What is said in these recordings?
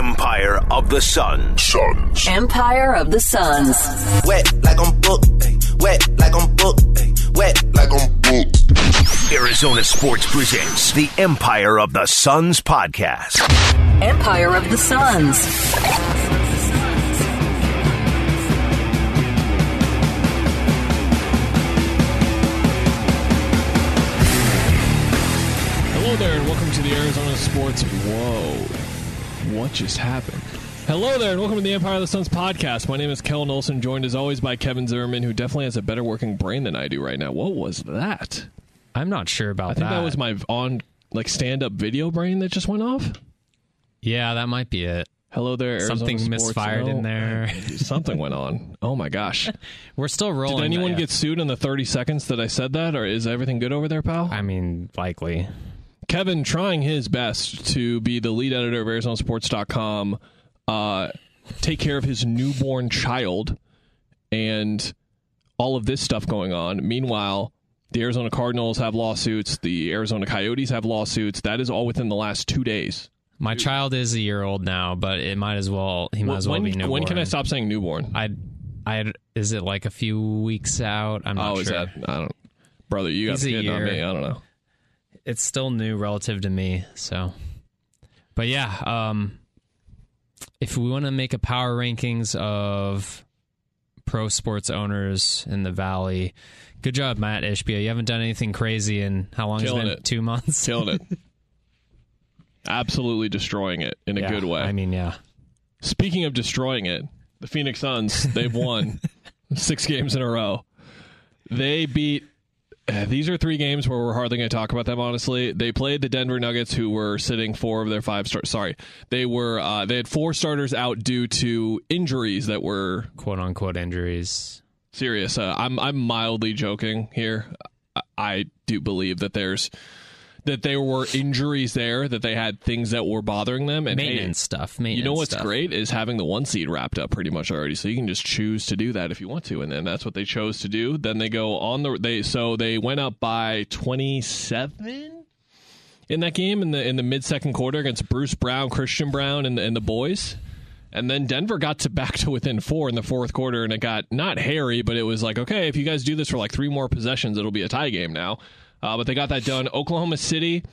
Empire of the Sun. Suns. Empire of the Suns. Wet like I'm booked. Wet like I'm booked. Wet like I'm booked. Arizona Sports presents the Empire of the Suns podcast. Empire of the Suns. Hello there, and welcome to the Arizona Sports. Whoa, what just happened? Hello there, and welcome to the Empire of the Suns podcast. My name is Kellen Olson, joined as always by Kevin Zimmerman, who definitely has a better working brain than I do right now. What was that? I'm not sure about I think that. that was my on like stand up video brain that just went off. Yeah, that might be it. Hello there, Arizona Something Sports. misfired in there. Something went on. Oh my gosh! We're still rolling. Did anyone yeah. get sued in the 30 seconds that I said that, or is everything good over there, pal? I mean, likely. Kevin trying his best to be the lead editor of ArizonaSports.com, uh, take care of his newborn child, and all of this stuff going on. Meanwhile, the Arizona Cardinals have lawsuits. The Arizona Coyotes have lawsuits. That is all within the last two days. My child is a year old now, but it might as well. He might as well when, be newborn. when can I stop saying newborn? I, I is it like a few weeks out? I'm not oh, sure. is that? I don't. Brother, you got He's a kid, not year. me. I don't know. It's still new relative to me, so. But yeah, um, if we want to make a power rankings of pro sports owners in the valley, good job, Matt Ishbia. You haven't done anything crazy in how long Killing has it been? it. Two months. Killing it. Absolutely destroying it in a Yeah, good way. I mean, yeah. Speaking of destroying it, the Phoenix Suns, they've won six games in a row. They beat. Uh, These are three games where we're hardly going to talk about them. Honestly, they played the Denver Nuggets, who were sitting four of their five stars. Sorry, they were uh, they had four starters out due to injuries that were quote unquote injuries. serious. Uh, I'm I'm mildly joking here. I, I do believe that there's that there were injuries there, that they had things that were bothering them, and hey, Maintenance stuff. Maintenance you know what's stuff. great is having the one seed wrapped up pretty much already, so you can just choose to do that if you want to, and then that's what they chose to do. Then they go on the they so they went up by twenty seven in that game in the in the mid second quarter against Bruce Brown, Christian Braun, and the, and the boys. And then Denver got to back to within four in the fourth quarter, and it got not hairy, but it was like, okay, if you guys do this for like three more possessions, it'll be a tie game now. Uh, but they got that done. Oklahoma City,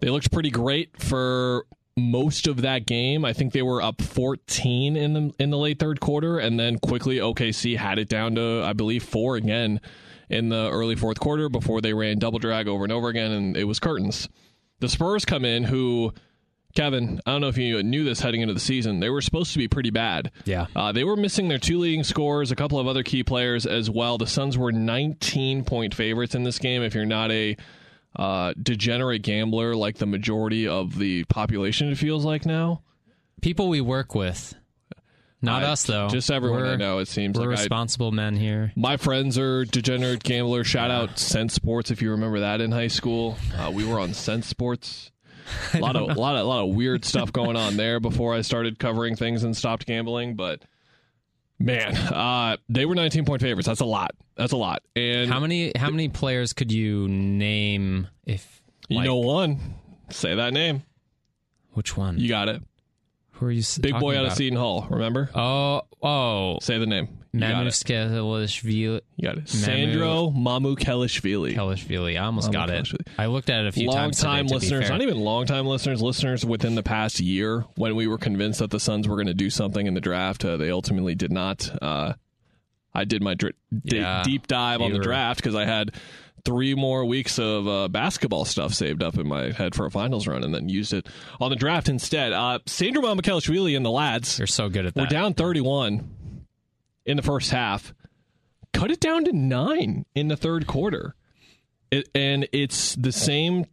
they looked pretty great for most of that game. I think they were up 14 in the in the late third quarter, and then quickly OKC had it down to I believe four again in the early fourth quarter before they ran double drag over and over again, and it was curtains. The Spurs come in, who Kevin, I don't know if you knew this heading into the season, they were supposed to be pretty bad. Yeah. Uh, they were missing their two leading scores, a couple of other key players as well. The Suns were 19 point favorites in this game. If you're not a uh, degenerate gambler like the majority of the population, it feels like now. People we work with. Not I- us though. Just everyone we're, I know. It seems We're like I, responsible men here. my friends are degenerate gamblers. Shout out Sense Sports if you remember that in high school. Uh, we were on Sense Sports. A lot of, a lot of, a lot of weird stuff going on there before I started covering things and stopped gambling. But man, uh, they were 19 point favorites. That's a lot. That's a lot. And How many how many players could you name if you know one. Say that name. which one? You got it. Who are you Big boy out of? Seton Hall. Remember? Oh, oh. Say the name. You got it. Mamukelashvili. You got it. Sandro Mamukelashvili. Kelishvili. I almost got it. I looked at it a few long times. today, time to be listeners, not even long time listeners, listeners within the past year when we were convinced that the Suns were going to do something in the draft, uh, they ultimately did not. Uh, I did my dr- d- Yeah. deep dive on the were- draft because I had three more weeks of uh, basketball stuff saved up in my head for a finals run and then used it on the draft instead. Uh, Sandro Mamukelashvili and the lads You're so good at that. we're down 31 in the first half. Cut it down to nine in the third quarter. It, and it's the same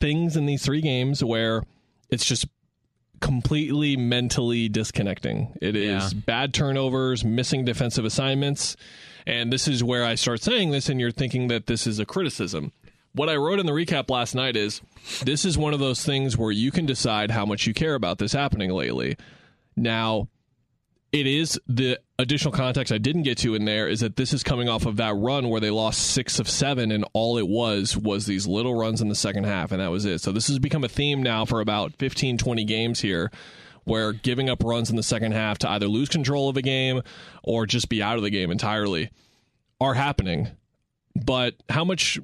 things in these three games where it's just completely mentally disconnecting. It is Yeah. bad turnovers, missing defensive assignments. And this is where I start saying this, and you're thinking that this is a criticism. What I wrote in the recap last night is this is one of those things where you can decide how much you care about this happening lately. Now, it is the additional context I didn't get to in there is that this is coming off of that run where they lost six of seven, and all it was was these little runs in the second half, and that was it. So this has become a theme now for about 15, 20 games here where giving up runs in the second half to either lose control of a game or just be out of the game entirely are happening. But how much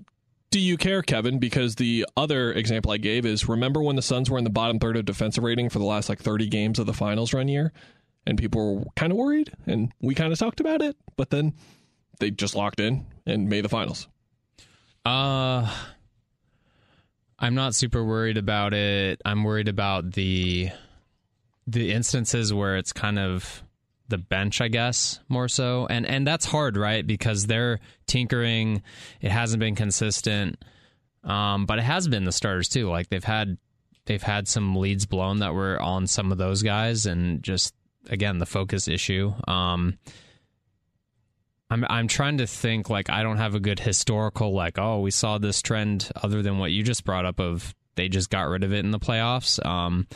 do you care, Kevin? Because the other example I gave is remember when the Suns were in the bottom third of defensive rating for the last like 30 games of the finals run year? And people were kind of worried, and we kind of talked about it, but then they just locked in and made the finals. Uh, I'm not super worried about it. I'm worried about the the instances where it's kind of the bench, I guess, more so. And and that's hard, right? Because they're tinkering. It hasn't been consistent. Um, but it has been the starters too. Like they've had they've had some leads blown that were on some of those guys and just again the focus issue. Um I'm I'm trying to think like I don't have a good historical like oh we saw this trend other than what you just brought up of they just got rid of it in the playoffs. Um,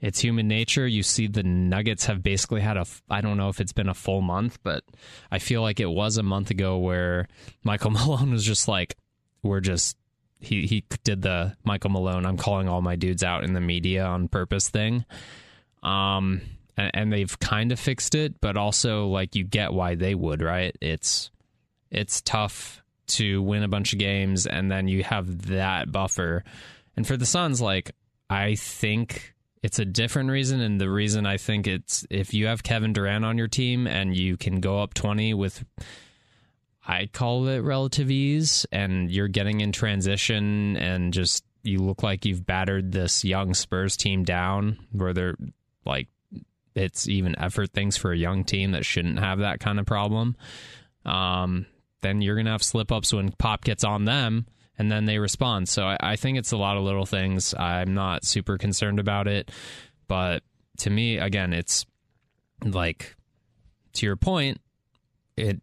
it's human nature. You see the Nuggets have basically had a I don't know if it's been a full month, but I feel like it was a month ago where Michael Malone was just like we're just he he did the Michael Malone I'm calling all my dudes out in the media on purpose thing. Um and, and they've kind of fixed it, but also like you get why they would, right? It's it's tough to win a bunch of games and then you have that buffer. And for the Suns, like I think it's a different reason, and the reason I think it's if you have Kevin Durant on your team and you can go up twenty with I call it relative ease, and you're getting in transition and just you look like you've battered this young Spurs team down where they're like it's even effort things for a young team that shouldn't have that kind of problem. Um, then you're gonna have slip ups when Pop gets on them, and then they respond. So I, I think it's a lot of little things. I'm not super concerned about it, but to me, again, it's like to your point, it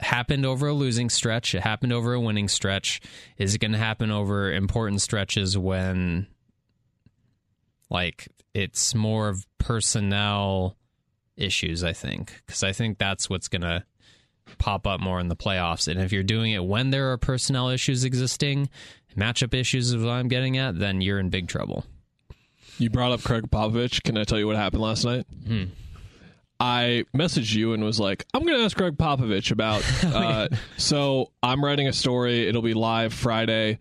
happened over a losing stretch. It happened over a winning stretch. Is it going to happen over important stretches when, like, it's more of personnel issues, I think, because I think that's what's going to pop up more in the playoffs. And if you're doing it when there are personnel issues existing, matchup issues is what I'm getting at, then you're in big trouble. You brought up Gregg Popovich. Can I tell you what happened last night? Hmm. I messaged you and was like, I'm going to ask Gregg Popovich about. Uh, so I'm writing a story. It'll be live Friday.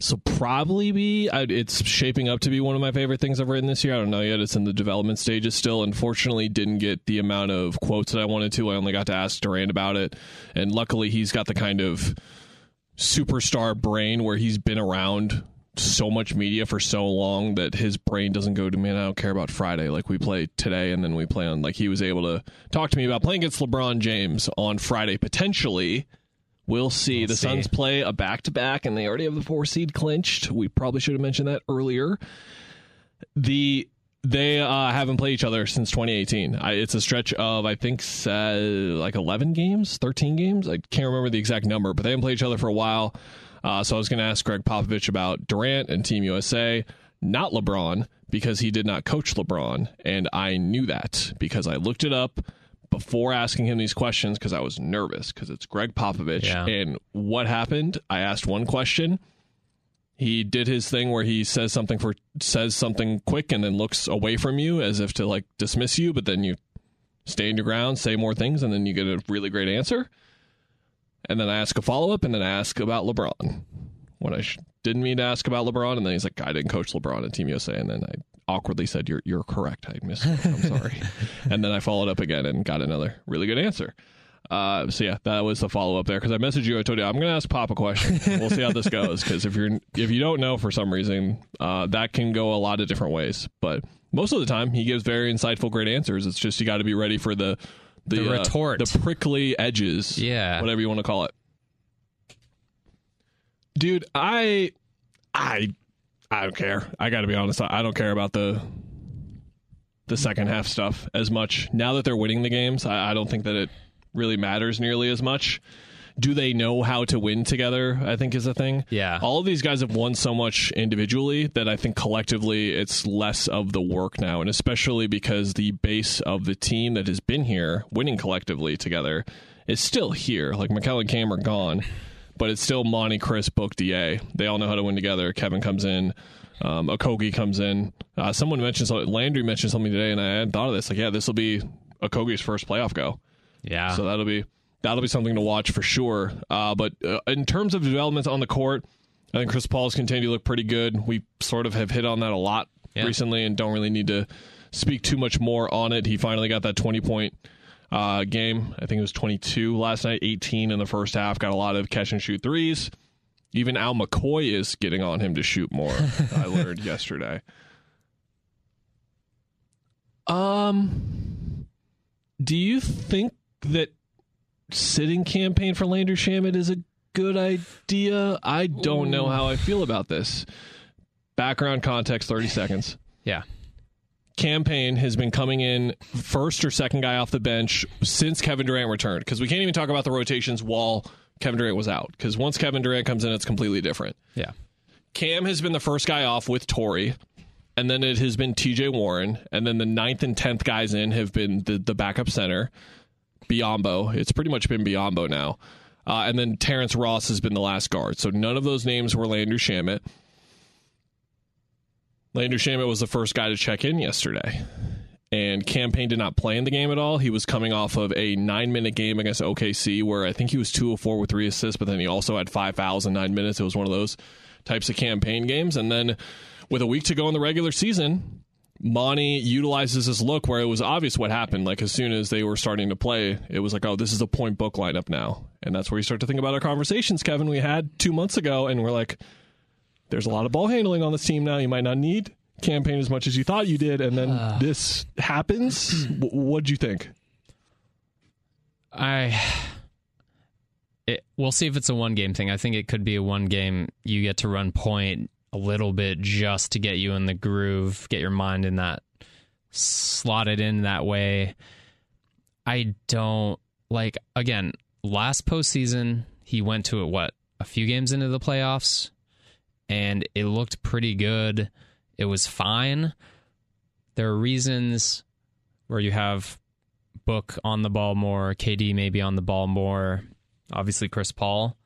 So probably be. I, it's shaping up to be one of my favorite things I've written this year. I don't know yet. It's in the development stages still. Unfortunately, didn't get the amount of quotes that I wanted to. I only got to ask Durant about it, and luckily he's got the kind of superstar brain where he's been around so much media for so long that his brain doesn't go to man. I don't care about Friday. Like we play today, and then we play on. Like he was able to talk to me about playing against LeBron James on Friday potentially. We'll see. We'll the see. Suns play a back to back, and they already have the four seed clinched. We probably should have mentioned that earlier. The they uh, haven't played each other since 2018. I, it's a stretch of I think uh, like 11 games, 13 games. I can't remember the exact number, but they haven't played each other for a while. Uh, so I was going to ask Gregg Popovich about Durant and Team USA, not LeBron, because he did not coach LeBron, and I knew that because I looked it up before asking him these questions because I was nervous because it's Gregg Popovich. Yeah. And what happened? I asked one question. He did his thing where he says something for says something quick and then looks away from you as if to like dismiss you, but then you stand your ground, say more things, and then you get a really great answer. And then I ask a follow up, and then I ask about LeBron when I sh- didn't mean to ask about LeBron, and then he's like, "I didn't coach LeBron at Team USA," and then I awkwardly said, "You're you're correct. I missed. It. I'm sorry." and then I followed up again and got another really good answer. Uh, so yeah, that was the follow up there because I messaged you. I told you I'm going to ask Pop a question. We'll see how this goes because if you're if you don't know for some reason, uh, that can go a lot of different ways. But most of the time, he gives very insightful, great answers. It's just you got to be ready for the the, The uh, retort. the prickly edges, Yeah. whatever you want to call it. Dude, I I I don't care. I got to be honest. I don't care about the the second half stuff as much. Now that they're winning the games, I, I don't think that it really matters nearly as much. Do they know how to win together? I think is a thing. Yeah. All of these guys have won so much individually that I think collectively it's less of the work now. And especially because the base of the team that has been here winning collectively together is still here. Like Mikal and Cam are gone, but it's still Monty, Chris, Book, DA. They all know how to win together. Kevin comes in. Um, Okogie comes in. Uh, someone mentioned something, Landry mentioned something today, and I hadn't thought of this. Like, yeah, this will be Okogie's first playoff go. Yeah. So that'll be that'll be something to watch for sure. Uh, but uh, in terms of developments on the court, I think Chris Paul's continued to look pretty good. We sort of have hit on that a lot Yeah. recently, and don't really need to speak too much more on it. He finally got that twenty point uh, game. I think it was twenty two last night, eighteen in the first half. Got a lot of catch and shoot threes. Even Al McCoy is getting on him to shoot more. I learned yesterday. Um, do you think that sitting Cam Payne for Landry Shamet is a good idea? I don't know how I feel about this. Background context: thirty seconds. yeah. Cam Payne has been coming in first or second guy off the bench since Kevin Durant returned. Because we can't even talk about the rotations while Kevin Durant was out. Because once Kevin Durant comes in, it's completely different. Yeah. Cam has been the first guy off with Torrey, and then it has been TJ Warren, and then the ninth and tenth guys in have been the, the backup center, Biyombo. It's pretty much been Biyombo now. Uh, and then Terrence Ross has been the last guard. So none of those names were Landry Shamet. Landry Shamet was the first guy to check in yesterday. And Cam Payne did not play in the game at all. He was coming off of a nine minute game against OKC where I think he was 2 of 4 with three assists, but then he also had five fouls in nine minutes. It was one of those types of Cam Payne games. And then with a week to go in the regular season, Monty utilizes this look where it was obvious what happened. Like as soon as they were starting to play, it was like, oh, this is a point book lineup now. And that's where you start to think about our conversations, Kevin, we had two months ago. And we're like, there's a lot of ball handling on this team now. You might not need Cam Payne as much as you thought you did. And then uh. this happens. W- what'd you think? I it, we'll see if it's a one game thing. I think it could be a one game. You get to run point a little bit just to get you in the groove, get your mind in that slotted in that way. I don't like again. Last postseason, he went to it what a few games into the playoffs, and it looked pretty good. It was fine. There are reasons where you have Book on the ball more, KD maybe on the ball more, obviously Chris Paul,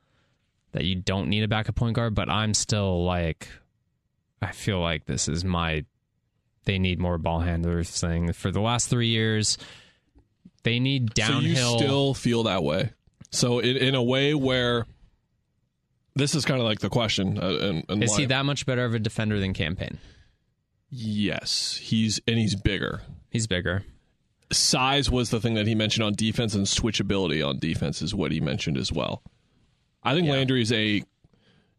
that you don't need a backup point guard, but I'm still like, I feel like this is my, they need more ball handlers thing. For the last three years, they need downhill. So you still feel that way. So in, in a way where this is kind of like the question. Uh, and, and is why- he that much better of a defender than Cam Payne? Yes, he's and he's bigger. He's bigger. Size was the thing that he mentioned on defense, and switchability on defense is what he mentioned as well. I think Yeah. Landry's a.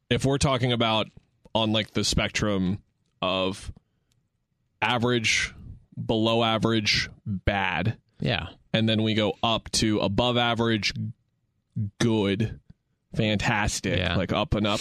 If we're talking about on like the spectrum of average, below average, bad, Yeah. and then we go up to above average, good, fantastic, Yeah. like up and up.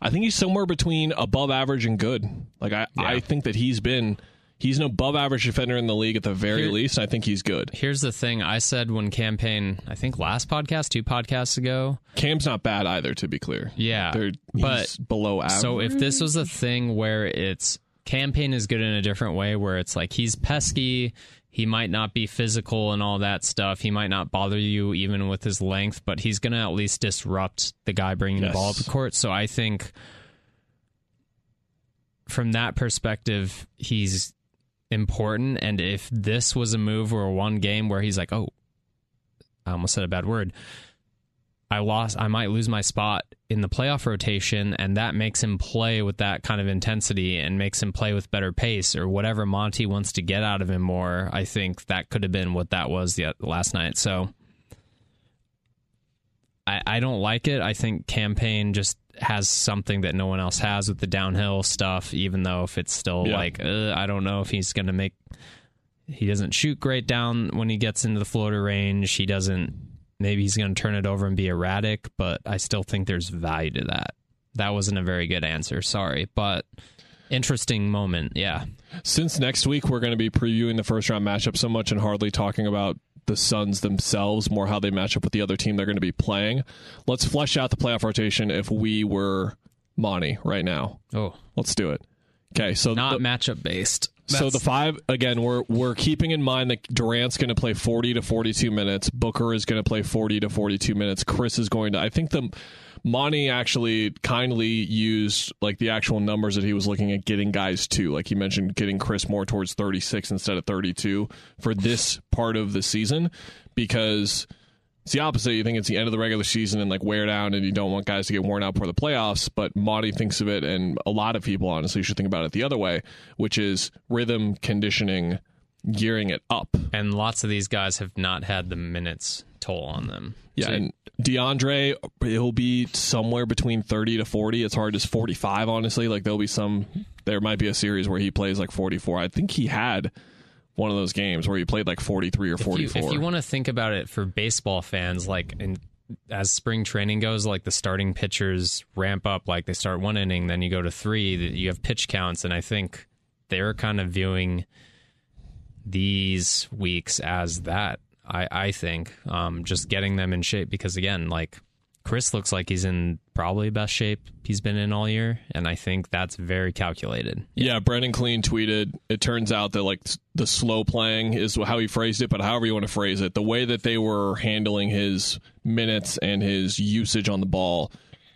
I think he's somewhere between above average and good. Like I, I think that he's been he's an above average defender in the league at the very Here- least. I think he's good. Here's the thing I said when Cam Payne, I think last podcast, two podcasts ago. Cam's not bad either, to be clear. Yeah. They're, but below average. So if this was a thing where it's Cam Payne is good in a different way, where it's like he's pesky, he might not be physical and all that stuff. He might not bother you even with his length, but he's going to at least disrupt the guy bringing Yes. the ball up the court. So I think from that perspective, he's important. And if this was a move or one game where he's like, oh, I almost said a bad word. I lost. I might lose my spot in the playoff rotation, and that makes him play with that kind of intensity and makes him play with better pace or whatever Monty wants to get out of him more. I think that could have been what that was the, last night. So I, I don't like it. I think Cam Payne just has something that no one else has with the downhill stuff. Even though if it's still Yeah. like, uh, I don't know if he's going to make. He doesn't shoot great down when he gets into the floater range. He doesn't maybe he's going to turn it over and be erratic, but I still think there's value to that. That wasn't a very good answer. Sorry, but interesting moment. Yeah. Since next week we're going to be previewing the first round matchup so much and hardly talking about the Suns themselves, more how they match up with the other team they're going to be playing. Let's flesh out the playoff rotation if we were Monty right now. Oh, Let's do it. Okay, so not the- matchup based. So the five again, we're we're keeping in mind that Durant's going to play forty to forty two minutes. Booker is going to play forty to forty two minutes. Chris is going to. I think the Monty actually kindly used like the actual numbers that he was looking at getting guys to. Like he mentioned, getting Chris more towards 36 instead of 32 for this part of the season because it's the opposite. You think it's the end of the regular season and like wear down, and you don't want guys to get worn out for the playoffs. But Monty thinks of it, and a lot of people honestly should think about it the other way, which is rhythm conditioning, gearing it up. And lots of these guys have not had the minutes toll on them. Yeah, So- and DeAndre, he'll be somewhere between 30 to 40. It's hard as 45, honestly. Like, there'll be some, there might be a series where he plays like 44. I think he had one of those games where you played like 43 or if you, 44. if you want to think about it for baseball fans, like in, as spring training goes, like the starting pitchers ramp up, like they start one inning, then you go to three, that you have pitch counts, and I think they're kind of viewing these weeks as that. I I think um, just getting them in shape because again, like Chris looks like he's in probably best shape he's been in all year, and I think that's very calculated. Yeah, Brendan Clean tweeted. It turns out that like the slow playing is how he phrased it, but however you want to phrase it, the way that they were handling his minutes and his usage on the ball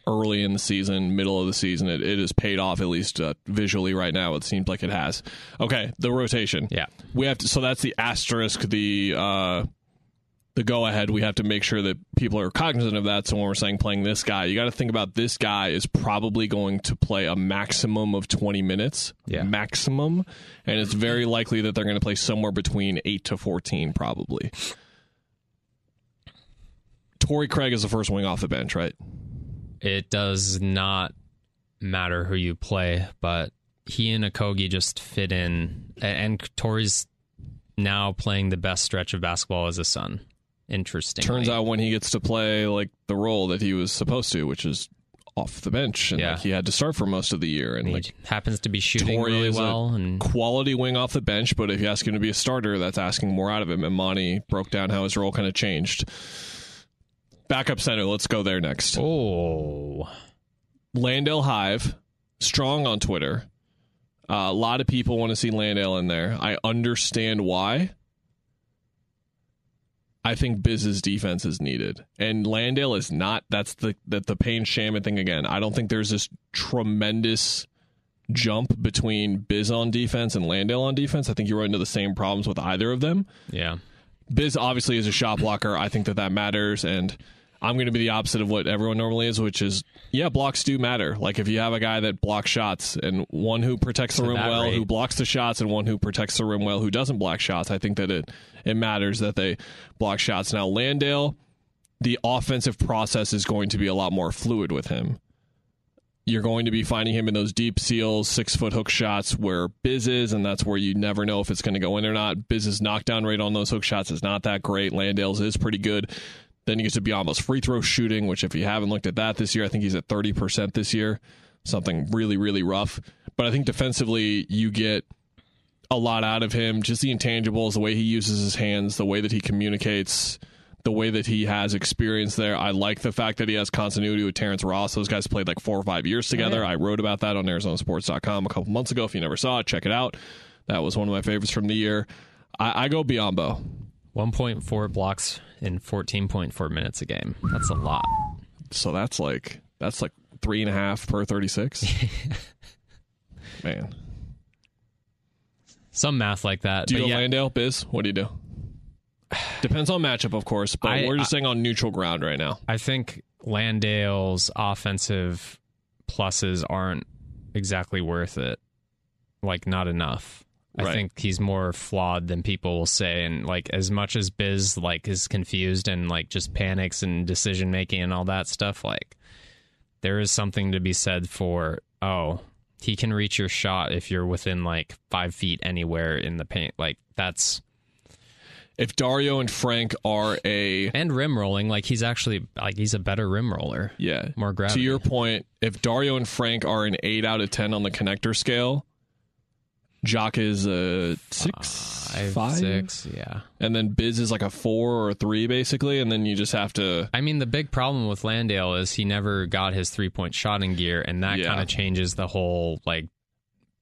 early in the season, middle of the season, it, it has paid off at least uh, visually right now. It seems like it has. Okay, the rotation. Yeah. we have to. So that's the asterisk. The uh, the go ahead, we have to make sure that people are cognizant of that. So when we're saying playing this guy, you got to think about this guy is probably going to play a maximum of 20 minutes. Yeah. Maximum. And it's very likely that they're going to play somewhere between 8 to 14, probably. Torrey Craig is the first wing off the bench, right? it does not matter who you play, but he and Okogie just fit in. And Torrey's now playing the best stretch of basketball as a Sun. Interesting. Turns out when he gets to play like the role that he was supposed to, which is off the bench, and Yeah. like he had to start for most of the year, and he like happens to be shooting Torrey really well. And quality wing off the bench, but if you ask him to be a starter, that's asking more out of him. And Monty broke down how his role kind of changed. Backup center, let's go there next. oh, Landale Hive, strong on Twitter. Uh, a lot of people want to see Landale in there. I understand why. I think Biz's defense is needed, and Landale is not. That's the that the Payne Shamet thing again. I don't think there's this tremendous jump between Biz on defense and Landale on defense. I think you run into the same problems with either of them. yeah. Biz obviously is a shot blocker. I think that that matters, and I'm going to be the opposite of what everyone normally is, which is yeah, blocks do matter. Like if you have a guy that blocks shots and one who protects the rim well, rate. who blocks the shots, and one who protects the rim well, who doesn't block shots, I think that it it matters that they block shots. Now Landale, the offensive process is going to be a lot more fluid with him. You're going to be finding him in those deep seals, six foot hook shots where Biz is, and that's where you never know if it's going to go in or not. Biz's knockdown rate on those hook shots is not that great. Landale's is pretty good. Then you get to be Biyombo's free throw shooting, which if you haven't looked at that this year, I think he's at 30% this year. Something really, really rough. But I think defensively, you get a lot out of him. Just the intangibles, the way he uses his hands, the way that he communicates, the way that he has experience there. I like the fact that he has continuity with Terrence Ross. Those guys played like four or five years together. I wrote about that on ArizonaSports.com a couple months ago. If you never saw it, check it out. That was one of my favorites from the year. I, I go Biyombo. 1.4 blocks in 14.4 minutes a game. That's a lot. So that's like that's like three and a half per thirty six. Man, Some math like that. do you go yeah, Landale, Biz? What do you do? Depends on matchup, of course, but I- we're just saying on neutral ground right now. I think Landale's offensive pluses aren't exactly worth it. Like, not enough. I Right. think he's more flawed than people will say. And like, as much as Biz like is confused and like just panics and decision making and all that stuff, like there is something to be said for oh, he can reach your shot if you're within like five feet anywhere in the paint. Like that's If Dario and Frank are a and rim rolling. Like he's actually like he's a better rim roller. yeah, More to your point, if Dario and Frank are an eight out of ten on the connector scale, Jock is a six, Five, five, six, yeah. and then Biz is like a four or a three, basically, and then you just have to. I mean, the big problem with Landale is he never got his three point shot in gear, and that Yeah. kind of changes the whole like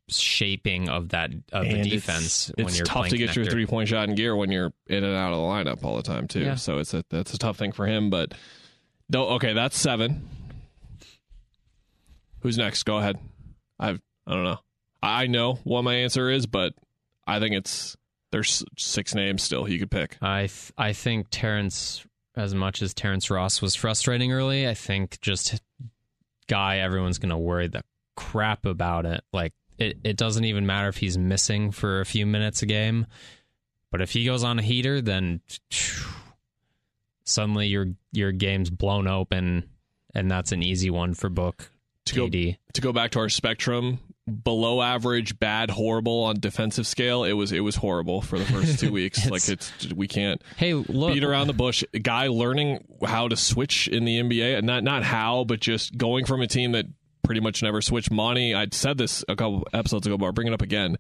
shaping of that of the And defense It's, when it's you're tough playing to get your connector. three point shot in gear when you're in and out of the lineup all the time too. Yeah. So it's a that's a tough thing for him. But though, okay, that's seven. Who's next? Go ahead. I've I don't know. I know what my answer is, but I think it's there's six names still you could pick. I th- I think Terrence, as much as Terrence Ross was frustrating early, I think just guy everyone's gonna worry the crap about it. Like it, it doesn't even matter if he's missing for a few minutes a game, but if he goes on a heater, then phew, suddenly your your game's blown open, and that's an easy one for Book. To go to go back to our spectrum, below average, bad, horrible on defensive scale. It was it was horrible for the first two weeks. like it's we can't Hey, look, beat around the bush. Guy learning how to switch in the NBA, and not not how, but just going from a team that pretty much never switched. Monty, I said this a couple episodes ago, but I'll bring it up again.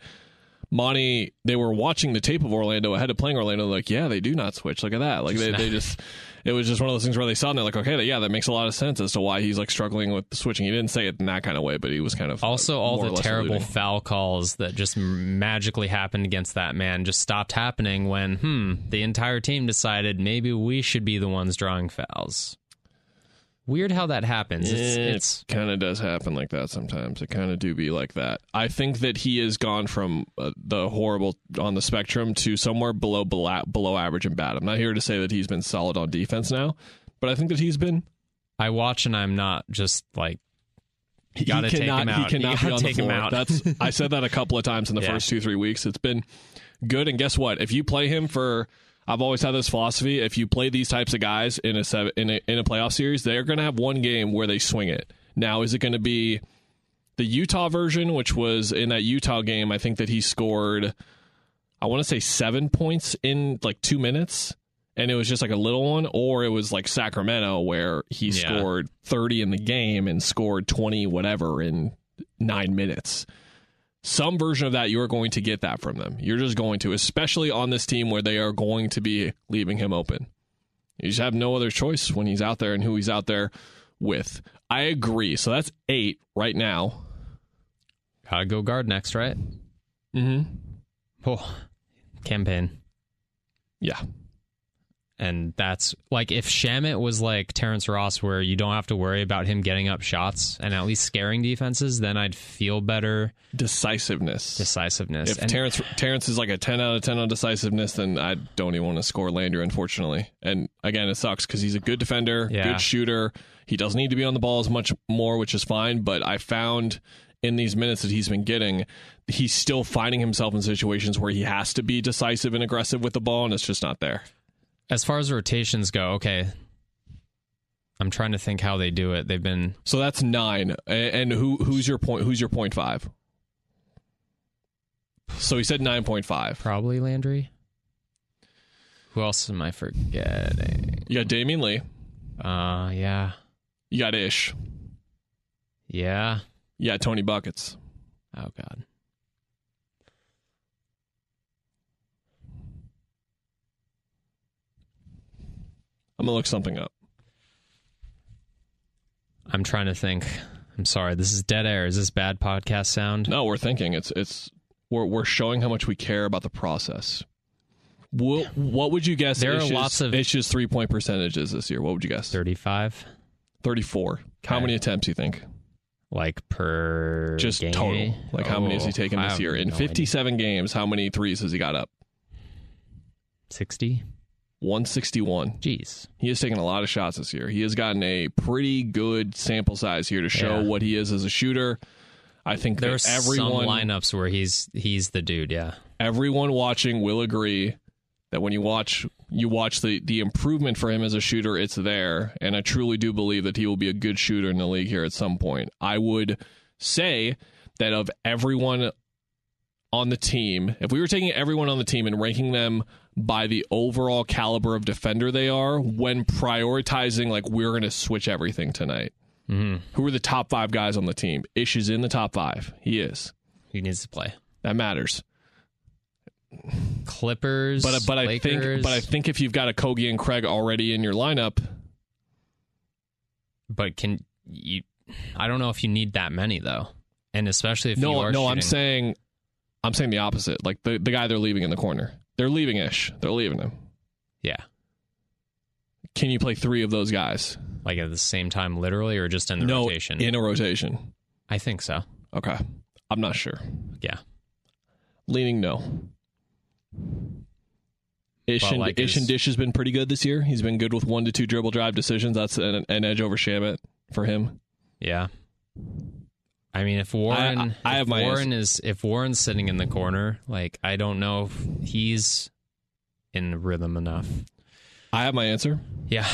Monty, they were watching the tape of Orlando ahead of playing Orlando. Like, yeah, they do not switch. Look at that. Like they, they just, it was just one of those things where they saw and they're like, okay, yeah, that makes a lot of sense as to why he's like struggling with switching. He didn't say it in that kind of way, but he was kind of Also, all the terrible alluding. foul calls that just magically happened against that man just stopped happening when, hmm, the entire team decided maybe we should be the ones drawing fouls. Weird how that happens. It's, it's it kind of does happen like that sometimes. It kind of do be like that. I think that he has gone from uh, the horrible on the spectrum to somewhere below below, below average and bad. I'm not here to say that he's been solid on defense now, but I think that he's been. I watch and I'm not just like He Gotta take cannot, him He out. cannot You be on the floor. out. That's I said that a couple of times in the Yeah. first two three weeks. It's been good, and guess what? If you play him for, I've always had this philosophy: if you play these types of guys in a seven, in a in a playoff series, they're going to have one game where they swing it. Now, is it going to be the Utah version, which was in that Utah game? I think that he scored, I want to say seven points in like two minutes. And it was just like a little one, or it was like Sacramento where he Yeah. scored 30 in the game and scored 20 whatever in nine minutes. Some version of that, you're going to get that from them. You're just going to, especially on this team where they are going to be leaving him open. You just have no other choice when he's out there and who he's out there with. I agree. So that's eight right now. gotta go guard next, right? Mm-hmm. Oh, Cam Payne. Yeah. And that's like if Shamet was like Terrence Ross, where you don't have to worry about him getting up shots and at least scaring defenses, then I'd feel better Decisiveness. decisiveness. if And- Terrence Terrence is like a ten out of ten on decisiveness, then I don't even want to score Landry, unfortunately. And again, it sucks because he's a good defender, Yeah. good shooter. He doesn't need to be on the ball as much more, which is fine. But I found in these minutes that he's been getting, he's still finding himself in situations where he has to be decisive and aggressive with the ball, and it's just not there. As far as rotations go, okay. I'm trying to think how they do it. They've been So that's nine. And who who's your point? Who's your point five? So he said nine point five. probably Landry. Who else am I forgetting? You got Damian Lee. Uh, yeah, You got Ish. yeah. Yeah, Tony Buckets. Oh God. I'm gonna look something up. I'm trying to think. I'm sorry. This is dead air. Is this bad podcast sound? No, we're thinking it's it's we're we're showing how much we care about the process. What, what would you guess? There are lots of- Ish's three point percentages this year. What would you guess? Thirty-five, Thirty four. How many attempts do you think? like per Just game? total. Like how many has he Oh, taken this year in no fifty seven games? How many threes has he got up? Sixty. One sixty one. Jeez. He has taken a lot of shots this year. He has gotten a pretty good sample size here to show Yeah. what he is as a shooter. I think There's some everyone lineups where he's he's the dude. Yeah. everyone watching will agree that when you watch you watch the the improvement for him as a shooter it's there and I truly do believe that he will be a good shooter in the league here at some point. I would say that of everyone on the team, if we were taking everyone on the team and ranking them by the overall caliber of defender they are when prioritizing like we're going to switch everything tonight. hmm Who are the top 5 guys on the team? Ish is in the top 5. He is. He needs to play. That matters. Clippers. But but I think but I think if you've got Okogie and Craig already in your lineup, But can you? I don't know if you need that many though, and especially if you no no, I'm saying I'm saying the opposite. Like the the guy they're leaving in the corner, they're leaving Ish. They're leaving him. yeah, Can you play three of those guys? like at the same time, literally, or just in the no, rotation. in a rotation. I think so. Okay. I'm not sure. Yeah. Leaning no. Ish and, like Ish and Dish has been pretty good this year. He's been good with one to two dribble drive decisions. That's an, an edge over Shamet for him. Yeah. I mean, if Warren, I- I have if my Warren is if Warren's sitting in the corner, like I don't know if he's in rhythm enough. I have my answer. Yeah,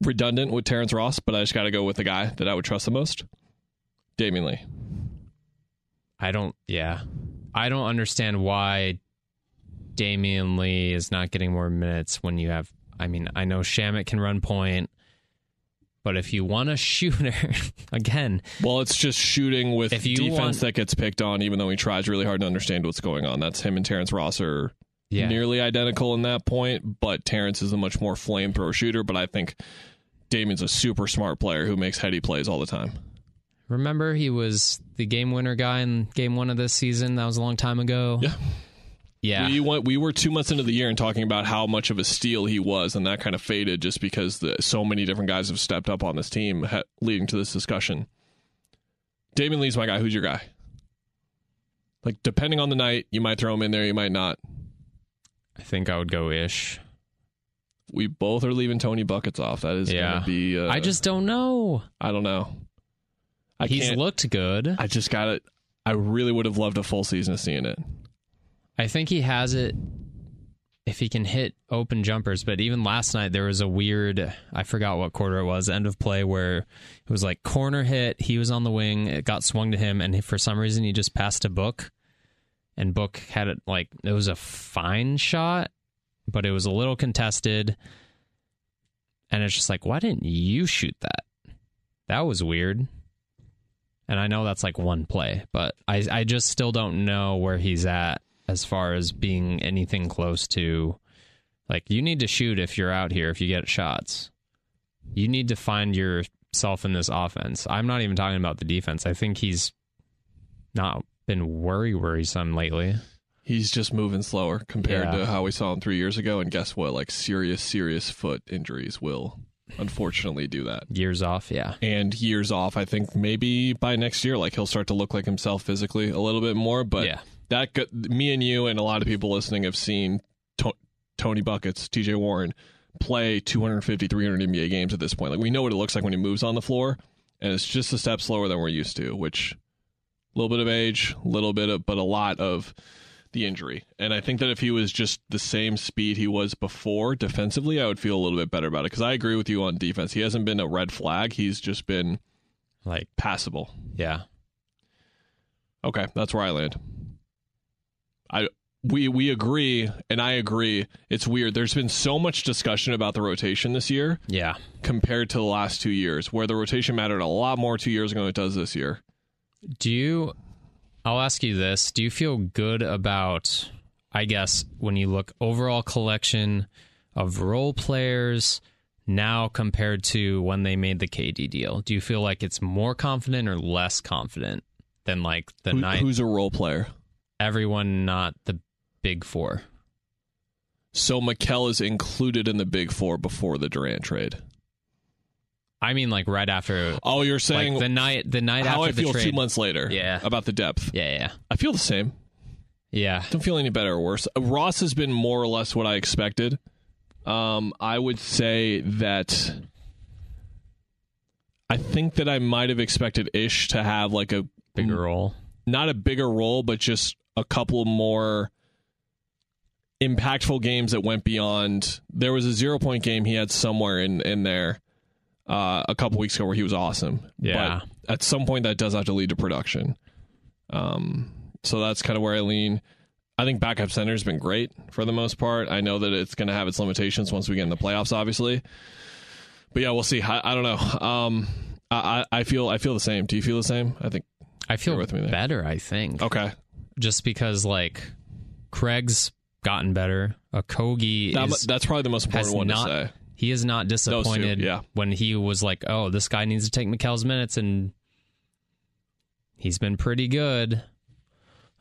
Redundant with Terrence Ross, but I just got to go with the guy that I would trust the most Damian Lee. I don't. Yeah, I don't understand why Damian Lee is not getting more minutes when you have. I mean, I know Shamet can run point, but if you want a shooter, again, Well, it's just shooting with If you defense want- that gets picked on, even though he tries really hard to understand what's going on. That's him and Terrence Ross are yeah, nearly identical in that point, but Terrence is a much more flamethrower shooter. But I think Damian's a super smart player who makes heady plays all the time. Remember, he was the game winner guy in game one of this season. That was a long time ago. Yeah. Yeah. We went. We were two months into the year and talking about how much of a steal he was, and that kind of faded just because the, so many different guys have stepped up on this team, ha- leading to this discussion. Damian Lee's my guy. Who's your guy? Like, depending on the night, you might throw him in there, you might not. I think I would go ish. We both are leaving Tony buckets off. That is Yeah. going to be. Uh, I just don't know. I don't know. I He's looked good. I just got it. I really would have loved a full season of seeing it. I think he has it if he can hit open jumpers. But even last night, there was a weird, I forgot what quarter it was, end of play, where it was like corner hit. He was on the wing. It got swung to him. And for some reason, he just passed a book. And Book had it like, it was a fine shot, but it was a little contested. And it's just like, why didn't you shoot that? That was weird. And I know that's like one play, but I I just still don't know where he's at as far as being anything close to like you need to shoot if you're out here if you get shots. You need to find yourself in this offense. I'm not even talking about the defense. I think he's not been worry worrisome lately. He's just moving slower compared Yeah. to how we saw him three years ago. And guess what? Like serious, serious foot injuries will unfortunately do that. Years off, yeah. And years off, I think maybe by next year, like he'll start to look like himself physically a little bit more. But Yeah. That me and you and a lot of people listening have seen to- Tony Buckets, TJ Warren play 250, 300 NBA games at this point. Like we know what it looks like when he moves on the floor, and it's just a step slower than we're used to. Which a little bit of age, a little bit of, but a lot of the injury. And I think that if he was just the same speed he was before defensively, I would feel a little bit better about it. Because I agree with you on defense. He hasn't been a red flag. He's just been Like, passable. yeah. Okay, that's where I land. I we we agree, and I agree. It's weird. There's been so much discussion about the rotation this year Yeah. compared to the last two years, where the rotation mattered a lot more two years ago than it does this year. Do you I'll ask you this. Do you feel good about I guess when you look overall collection of role players now compared to when they made the KD deal? Do you feel like it's more confident or less confident than like the Who- night who's a role player? Everyone not the big 4? So Mikal is included in the big four before the Durant trade. I mean like right after Oh, you're saying like the night the night how after I the feel trade. two months later Yeah. about the depth. Yeah, yeah. I feel the same. Yeah. Don't feel any better or worse. Uh, Ross has been more or less what I expected. Um, I would say that I think that I might have expected Ish to have like a Bigger role. not a bigger role, but just a couple more impactful games that went beyond. There was a zero point game he had somewhere in in there uh, a couple weeks ago where he was awesome. Yeah. But at some point, that does have to lead to production. Um, so that's kind of where I lean. I think backup center has been great for the most part. I know that it's going to have its limitations once we get in the playoffs, obviously. But yeah, we'll see. I, I don't know. Um, I, I feel I feel the same. Do you feel the same? I think I feel with me there. better, I think. okay. Just because like Craig's gotten better. Okogie That, is, that's probably the most important one not to say. he is not disappointed yeah. when he was like, "Oh, this guy needs to take Mikal's minutes," and he's been pretty good.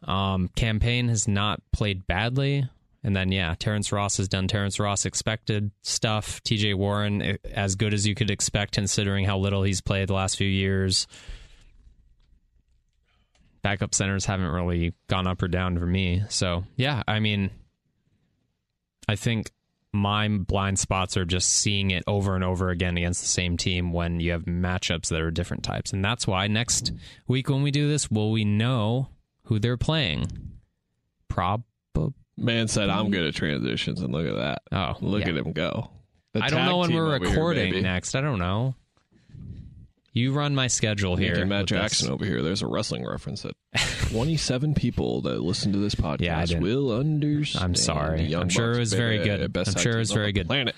Um, Cam Payne has not played badly. And then, yeah, Terrence Ross has done Terrence Ross expected stuff. TJ Warren, eh, as good as you could expect considering how little he's played the last few years. Backup centers haven't really gone up or down for me. So, yeah, I mean, I think my blind spots are just seeing it over and over again against the same team when you have matchups that are different types. And that's why next week when we do this, will we know who they're playing? Probably. Man said I'm good at transitions, and look at that. Oh, look yeah. at him go. The I don't know when we're over here, recording next. I don't know. You run my schedule here. Matt with this. Jackson over here. There's a wrestling reference that 27 people that listen to this podcast Yeah, will understand. I'm sorry. I'm sure it was very good. I'm sure it was very good. Planet.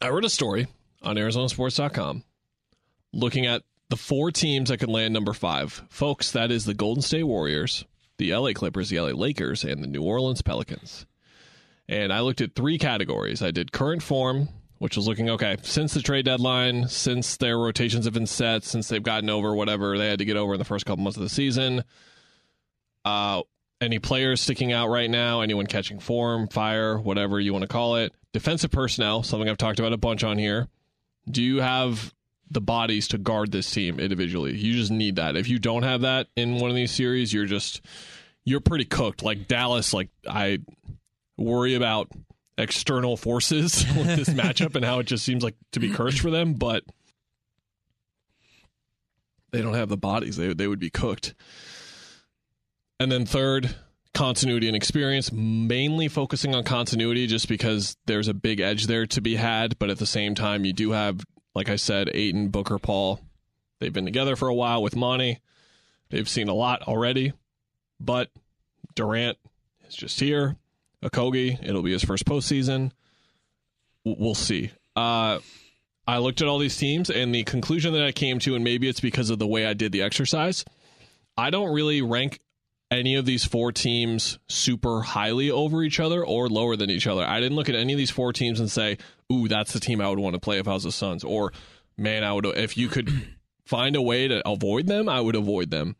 I read a story on ArizonaSports.com looking at the four teams that could land number five. Folks, that is the Golden State Warriors, the LA Clippers, the LA Lakers, and the New Orleans Pelicans. And I looked at three categories. I did current form, which was looking okay since the trade deadline, since their rotations have been set, since they've gotten over whatever they had to get over in the first couple months of the season. Uh, any players sticking out right now, anyone catching form, fire, whatever you want to call it. Defensive personnel, something I've talked about a bunch on here. Do you have the bodies to guard this team individually? You just need that. If you don't have that in one of these series, you're just you're pretty cooked. Like Dallas, like I worry about external forces with this matchup and how it just seems like to be cursed for them, but they don't have the bodies. They they would be cooked. And then third, continuity and experience, mainly focusing on continuity just because there's a big edge there to be had, but at the same time you do have like I said, Ayton, Booker, Paul. They've been together for a while with Monty. They've seen a lot already, but Durant is just here. Okogie, it'll be his first postseason. We'll see. Uh, I looked at all these teams, and the conclusion that I came to, and maybe it's because of the way I did the exercise, I don't really rank any of these four teams super highly over each other or lower than each other. I didn't look at any of these four teams and say, "Ooh, that's the team I would want to play if I was the Suns," or "Man, I would if you could find a way to avoid them, I would avoid them."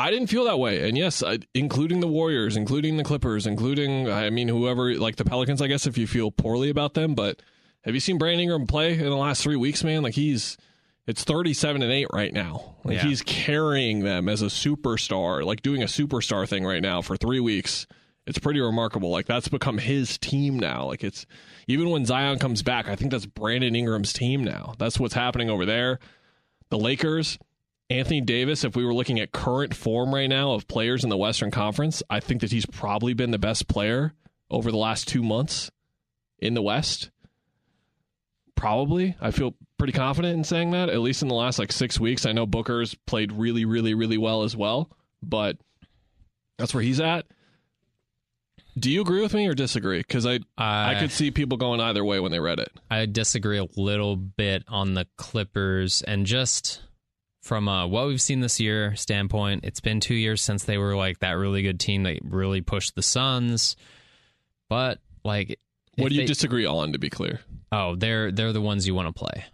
I didn't feel that way, and yes, I, including the Warriors, including the Clippers, including I mean whoever like the Pelicans. I guess if you feel poorly about them, but have you seen Brandon Ingram play in the last three weeks, man? Like he's it's 37 and 8 right now. Like Yeah. he's carrying them as a superstar, like doing a superstar thing right now for 3 weeks. It's pretty remarkable. Like that's become his team now. Like it's even when Zion comes back, I think that's Brandon Ingram's team now. That's what's happening over there. The Lakers, Anthony Davis, if we were looking at current form right now of players in the Western Conference, I think that he's probably been the best player over the last 2 months in the West. Probably. I feel pretty confident in saying that, at least in the last like six weeks. I know Booker's played really, really, really well as well, but that's where he's at. Do you agree with me or disagree? Because I, I I could see people going either way when they read it. I disagree a little bit on the Clippers and just from uh, what we've seen this year standpoint, it's been two years since they were like that really good team that really pushed the Suns. But like, What do you they- disagree on, to be clear? Oh, they're they're the ones you want to play.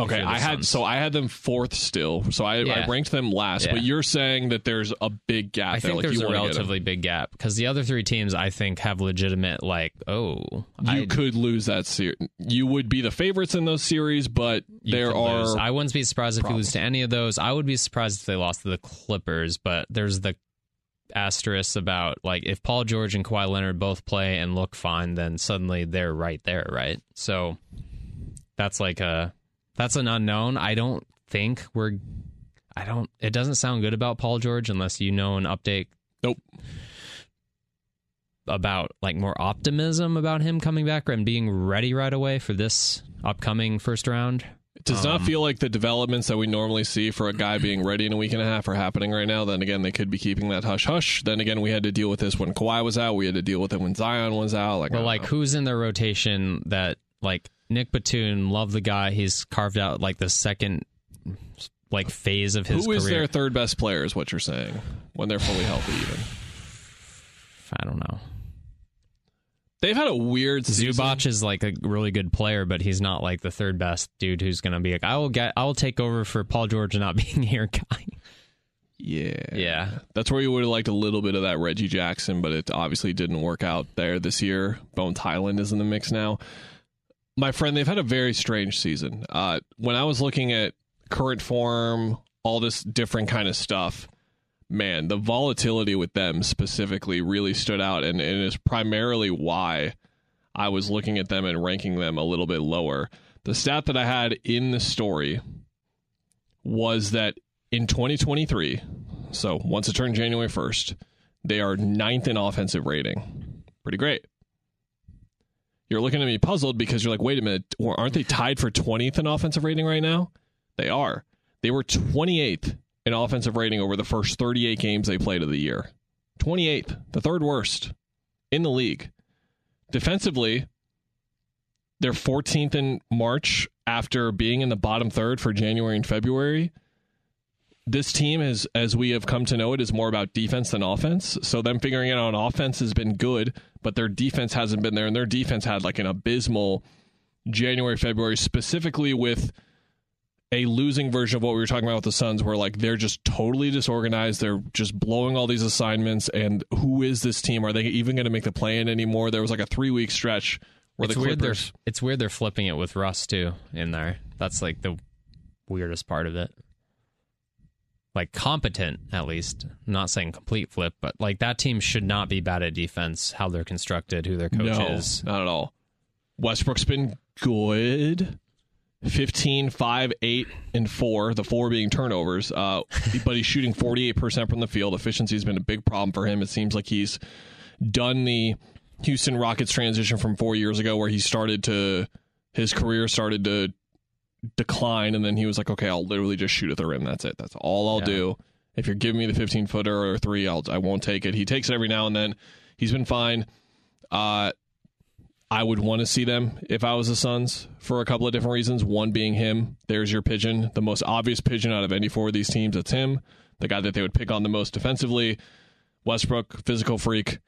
Okay, I had Suns. so I had them fourth still, so I, I ranked them last. Yeah. But you're saying that there's a big gap I there. think like there's you a wanna get 'em. relatively big gap because the other three teams I think have legitimate like oh You I, could lose that series. You would be the favorites in those series, but there are lose. I wouldn't be surprised if you lose to any of those. I would be surprised if they lost to the Clippers, but there's the asterisk about like if Paul George and Kawhi Leonard both play and look fine, then suddenly they're right there, right? So that's like a that's an unknown. I don't think we're. I don't. It doesn't sound good about Paul George unless you know an update nope. about like more optimism about him coming back and being ready right away for this upcoming first round. It does Um, not feel like the developments that we normally see for a guy being ready in a week and a half are happening right now. Then again, they could be keeping that hush hush. Then again, we had to deal with this when Kawhi was out. We had to deal with it when Zion was out. Like, I like, know. who's in their rotation that like Nick Batum? Love the guy. He's carved out like the second like phase of his who is career. their third best player? Is what you're saying when they're fully healthy? Even I don't know. they've had a weird season. Zubac is like a really good player, but he's not like the third best dude who's going to be like, I will get, I will take over for Paul George not being here guy. Yeah. Yeah. That's where you would have liked a little bit of that Reggie Jackson, but it obviously didn't work out there this year. Bones Hyland is in the mix now. My friend, they've had a very strange season. Uh, when I was looking at current form, all this different kind of stuff, man, the volatility with them specifically really stood out, and, and is primarily why I was looking at them and ranking them a little bit lower. The stat that I had in the story was that in 2023, so once it turned January 1st, they are ninth in offensive rating. Pretty great. You're looking at me puzzled because you're like, wait a minute, aren't they tied for 20th in offensive rating right now? They are. They were 28th in offensive rating over the first 38 games they played of the year. 28th, the third worst in the league. Defensively, they're 14th in March after being in the bottom third for January and February. This team is, as we have come to know it, is more about defense than offense. So them figuring it out on offense has been good, but their defense hasn't been there, and their defense had like an abysmal January, February, specifically with a losing version of what we were talking about with the Suns, where like they're just totally disorganized. They're just blowing all these assignments. And who is this team? Are they even going to make the play in anymore? There was like a three week stretch where It's the weird. They're Clippers. it's weird they're flipping it with Russ too in there. That's like the weirdest part of it. Like competent, at least. I'm not saying complete flip, but like that team should not be bad at defense. How they're constructed, who their coach no, is. not at all. Westbrook's been good. 15, 5, 8, and 4, the 4 being turnovers. Uh, but he's shooting 48% from the field. Efficiency has been a big problem for him. It seems like he's done the Houston Rockets transition from four years ago where he started to, his career started to decline. And then he was like, okay, I'll literally just shoot at the rim. That's it. That's all I'll Yeah. do. If you're giving me the 15 footer or three, I'll, I won't take it. He takes it every now and then. He's been fine. Uh, I would want to see them if I was the Suns for a couple of different reasons. One being him. There's your pigeon, the most obvious pigeon out of any four of these teams. It's him, the guy that they would pick on the most defensively. Westbrook, physical freak,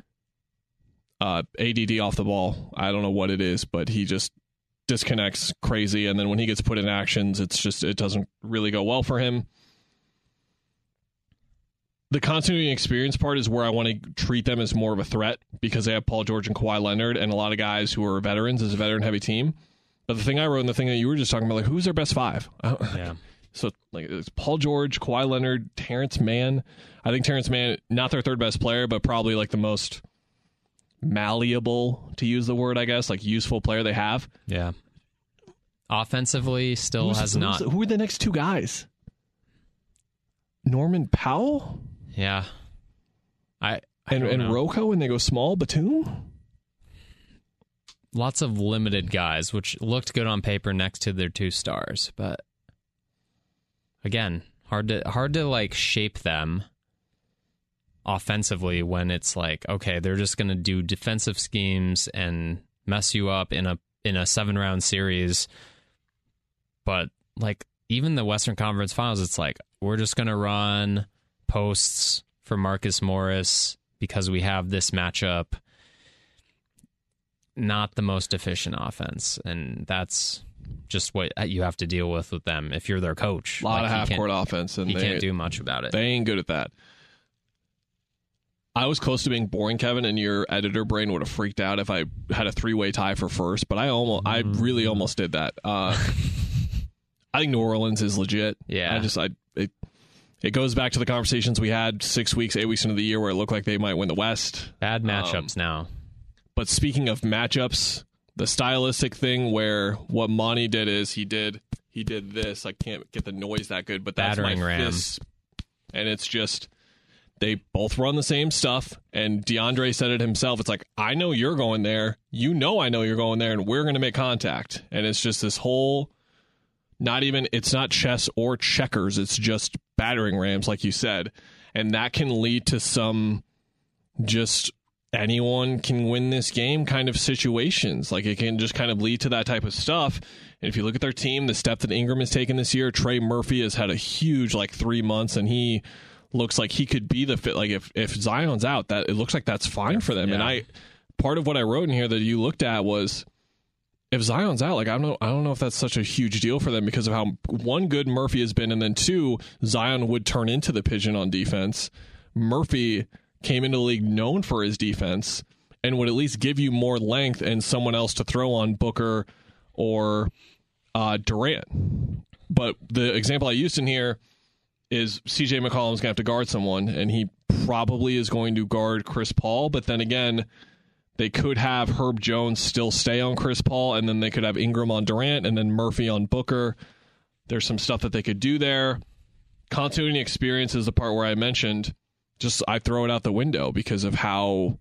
uh, ADD off the ball. I don't know what it is, but he just disconnects crazy. And then when he gets put in actions, it's just it doesn't really go well for him. The continuity experience part is where I want to treat them as more of a threat because they have Paul George and Kawhi Leonard and a lot of guys who are veterans as a veteran heavy team. But the thing I wrote and the thing that you were just talking about, like who's their best five? Yeah. So like it's Paul George, Kawhi Leonard, Terrence Mann. I think Terrence Mann, not their third best player, but probably like the most malleable, to use the word, I guess, like useful player they have. Yeah. Offensively, still Who's- has who's- not. Who are the next two guys? Norman Powell Yeah. I, I and, and know. Rocco, and they go small. Batum. lots of limited guys, which looked good on paper next to their two stars, but again, hard to hard to like shape them offensively when it's like, okay, they're just going to do defensive schemes and mess you up in a in a seven round series. But like even the Western Conference Finals, it's like we're just going to run posts for Marcus Morris because we have this matchup not the most efficient offense, and that's just what you have to deal with with them if you're their coach. A lot Like, of half court offense, and He they, can't do much about it. They ain't good at that. I was close to being boring, Kevin, and your editor brain would have freaked out if I had a three way tie for first. But I almost, I Mm-hmm. really almost did that. Uh, I think New Orleans is legit. Yeah. I just, I it, it goes back to the conversations we had six weeks, eight weeks into the year, where it looked like they might win the West. Bad Um, matchups now. But speaking of matchups, the stylistic thing where what Monty did is he did he did this. I can't get the noise that good, but that's Battering my ram. fist. And it's just they both run the same stuff. And DeAndre said it himself. It's like I know you're going there. You know I know you're going there, and we're going to make contact. And it's just this whole. Not even it's not chess or checkers. It's just battering rams, like you said, and that can lead to some just anyone can win this game kind of situations. Like it can just kind of lead to that type of stuff. And if you look at their team, the step that Ingram has taken this year, Trey Murphy has had a huge like three months, and he looks like he could be the fit. Like if if Zion's out, that it looks like that's fine for them. And I part of what I wrote in here that you looked at was if Zion's out, like I don't know, I don't know if that's such a huge deal for them because of how one good Murphy has been, and then two, Zion would turn into the pigeon on defense. Murphy came into the league known for his defense and would at least give you more length and someone else to throw on Booker or uh, Durant. But the example I used in here is CJ McCollum's going to have to guard someone, and he probably is going to guard Chris Paul. But then again, they could have Herb Jones still stay on Chris Paul, and then they could have Ingram on Durant, and then Murphy on Booker. There's some stuff that they could do there. Continuity experience is the part where I mentioned. Just I throw it out the window because of how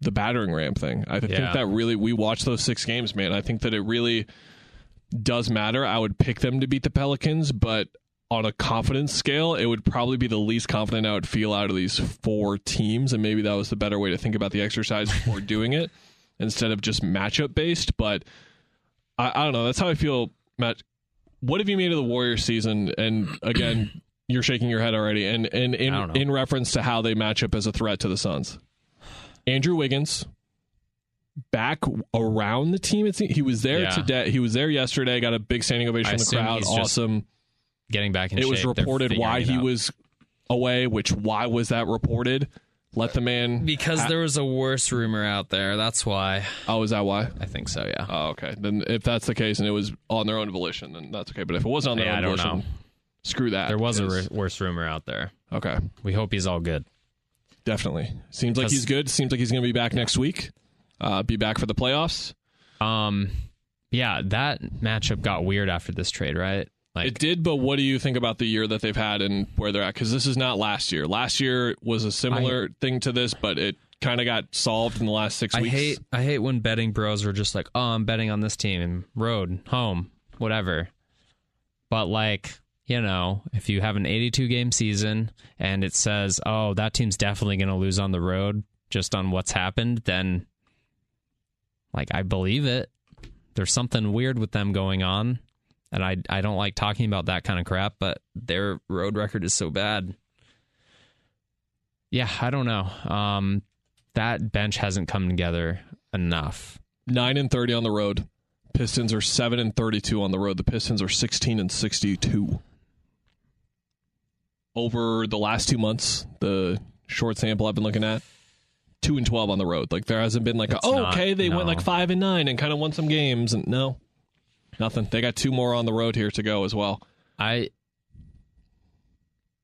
the battering ram thing. I think Yeah. that really we watched those six games, man. I think that it really does matter. I would pick them to beat the Pelicans, but on a confidence scale, it would probably be the least confident I would feel out of these four teams, and maybe that was the better way to think about the exercise before doing it instead of just matchup based. But I, I don't know. That's how I feel, Matt. What have you made of the Warriors season? And again, you're shaking your head already. And and in I don't know. in reference to how they match up as a threat to the Suns, Andrew Wiggins back around the team. It he was there Yeah. today. He was there yesterday. Got a big standing ovation I from the crowd. Awesome. Getting back in It shape. was reported why he out. was away. Which why was that reported? Let the man because ha- there was a worse rumor out there. That's why. Oh, is that why? I think so. Yeah. Oh, okay. Then if that's the case and it was on their own volition, then that's okay. But if it wasn't on their Yeah, own I don't volition, know. screw that. there was a because- ri- worse rumor out there. okay. We hope he's all good. Definitely. Seems like he's good. Seems like he's going to be back next week. Uh, be back for the playoffs. Um, yeah, that matchup got weird after this trade, right? Like, It did, but what do you think about the year that they've had and where they're at? Because this is not last year. Last year was a similar thing to this, but it kind of got solved in the last six I weeks. hate I hate when betting bros are just like, oh, I'm betting on this team, road, home, whatever. But like, you know, if you have an 82 game season and it says, oh, that team's definitely going to lose on the road just on what's happened, then like I believe it. There's something weird with them going on, and I I don't like talking about that kind of crap, but their road record is so bad. Yeah, I don't know. Um, that bench hasn't come together enough. nine and thirty on the road. Pistons are seven and thirty-two on the road. The Pistons are sixteen and sixty-two. Over the last two months, the short sample I've been looking at, two and twelve on the road. Like there hasn't been like, a, oh, not- okay, they went like five and nine and kind of won some games, and no, nothing. They got two more on the road here to go as well. I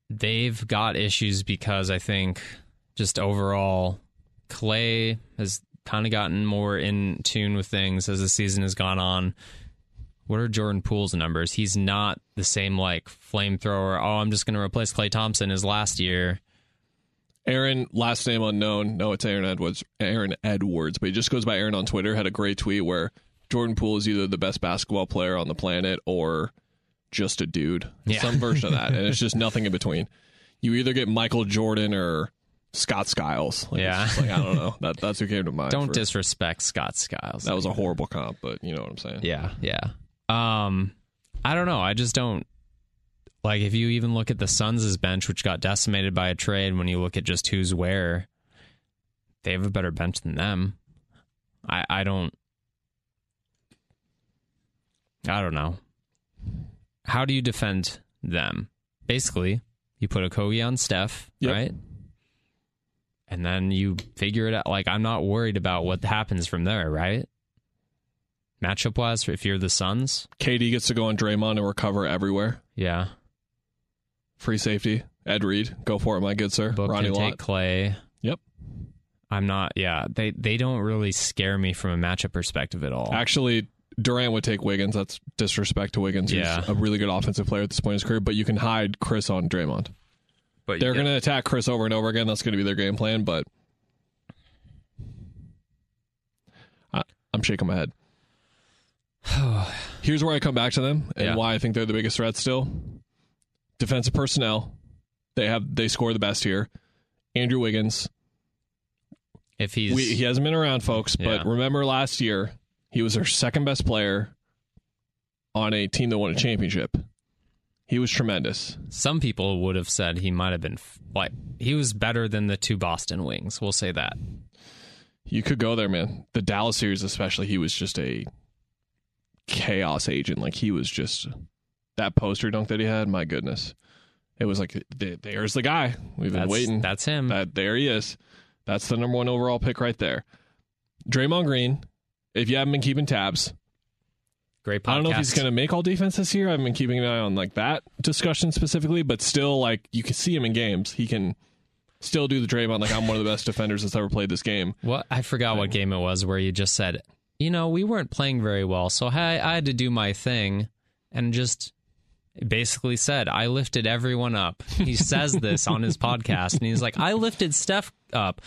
they've got issues because I think just overall Klay has kind of gotten more in tune with things as the season has gone on. What are Jordan Poole's numbers? He's not the same like flamethrower. Oh, I'm just going to replace Klay Thompson as last year. Aaron, last name unknown. No, it's Aaron Edwards. Aaron Edwards, but he just goes by Aaron on Twitter. Had a great tweet where Jordan Poole is either the best basketball player on the planet or just a dude. Yeah. Some version of that, and it's just nothing in between. You either get Michael Jordan or Scott Skiles. Like, Yeah. like, I don't know. That that's who came to mind. Don't for- disrespect Scott Skiles. That was a horrible comp, but you know what I'm saying. Yeah, yeah. Um, I don't know. I just don't like if you even look at the Suns' bench, which got decimated by a trade. When you look at just who's where, they have a better bench than them. I I don't. I don't know. How do you defend them? Basically, you put Okogie on Steph, Yep. right? And then you figure it out. Like I'm not worried about what happens from there, right? Matchup wise, if you're the Suns, KD gets to go on Draymond and recover everywhere. yeah, Free safety. Ed Reed, go for it, my good sir. Book Ronnie Lott. take Klay. Yep. I'm not. Yeah, they they don't really scare me from a matchup perspective at all. Actually, Durant would take Wiggins. That's disrespect to Wiggins, who's Yeah. a really good offensive player at this point in his career. But you can hide Chris on Draymond. but They're yeah, going to attack Chris over and over again. That's going to be their game plan. But I, I'm shaking my head. Here's where I come back to them and Yeah. why I think they're the biggest threat still. Defensive personnel. They have they score the best here. Andrew Wiggins. if he's We, he hasn't been around, folks, Yeah. but remember last year, he was their second best player on a team that won a championship. He was tremendous. some people would have said he might have been like he was better than the two Boston Wings. We'll say that. You could go there, man. The Dallas series, especially, he was just a chaos agent. Like he was just that poster dunk that he had. My goodness, it was like there's the guy we've been That's, waiting. That's him. That there he is. That's the number one overall pick right there. Draymond Green. If you haven't been keeping tabs, Great podcast. I don't know if he's going to make all defense this year. I haven't been keeping an eye on like that discussion specifically, but still, like you can see him in games. He can still do the Draymond. Like I'm one of the best defenders that's ever played this game. What I forgot what game it was where you just said, you know, we weren't playing very well, so I, I had to do my thing, and just basically said, I lifted everyone up. He says this on his podcast, and he's like, I lifted Steph up.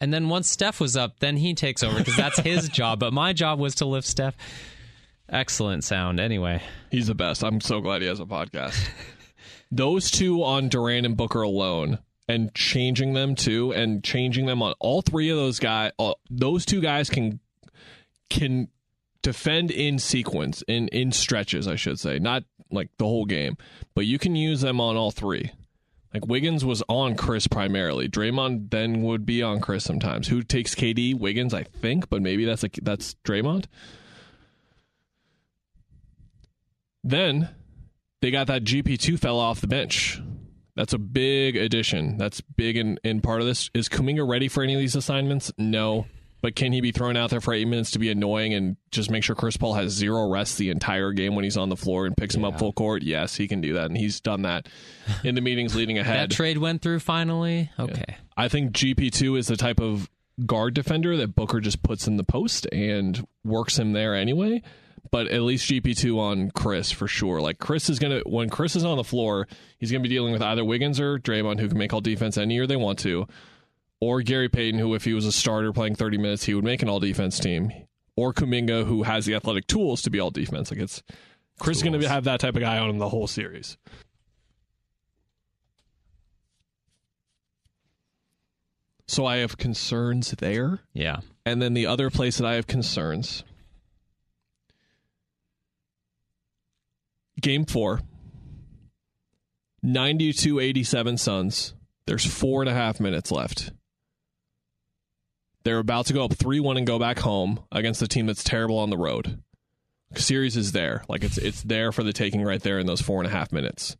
And then once Steph was up, then he takes over because that's his job. But my job was to lift Steph. Excellent sound. Anyway, He's the best. I'm so glad he has a podcast. Those two on Durant and Booker alone, and changing them too, and changing them on all three of those guys. Uh, those two guys can can defend in sequence, in in stretches, I should say, not like the whole game, but you can use them on all three. Like Wiggins was on Chris primarily. Draymond then would be on Chris sometimes. Who takes KD? Wiggins, I think, but maybe that's like that's Draymond. Then they got that GP2 fell off the bench. That's a big addition. That's big in, in part of this. Is Kuminga ready for any of these assignments? No. But can he be thrown out there for eight minutes to be annoying and just make sure Chris Paul has zero rest the entire game when he's on the floor and picks him up full court? Yes, he can do that. And he's done that in the meetings leading ahead. that trade went through finally. Okay. I think GP2 is the type of guard defender that Booker just puts in the post and works him there anyway. But at least GP2 on Chris for sure. Like Chris is going to, when Chris is on the floor, he's going to be dealing with either Wiggins or Draymond, who can make all defense any year they want to, or Gary Payton, who, if he was a starter playing 30 minutes, he would make an all defense team, or Kuminga, who has the athletic tools to be all defense. Like it's, Chris is going to have that type of guy on him the whole series. So I have concerns there. Yeah. And then the other place that I have concerns game four 92 87 Suns. There's four and a half minutes left. They're about to go up 3 1 and go back home against a team that's terrible on the road. Series is there. Like it's it's there for the taking right there in those four and a half minutes.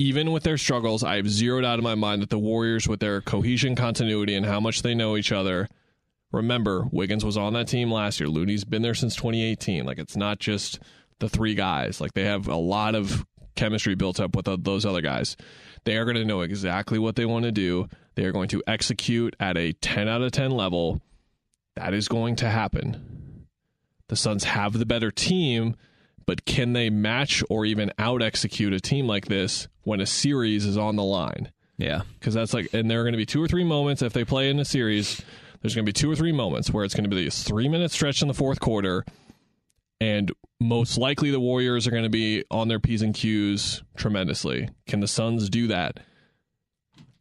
Even with their struggles, I have zeroed out of my mind that the Warriors, with their cohesion, continuity, and how much they know each other, remember Wiggins was on that team last year. Looney's been there since 2018. Like it's not just the three guys. Like they have a lot of chemistry built up with those other guys. They are going to know exactly what they want to do. They are going to execute at a 10 out of 10 level. That is going to happen. The Suns have the better team, but can they match or even out execute a team like this when a series is on the line? Yeah. Because that's like, and there are going to be two or three moments if they play in a series. There's going to be two or three moments where it's going to be this three minute stretch in the fourth quarter, and most likely the Warriors are going to be on their P's and Q's tremendously. Can the Suns do that?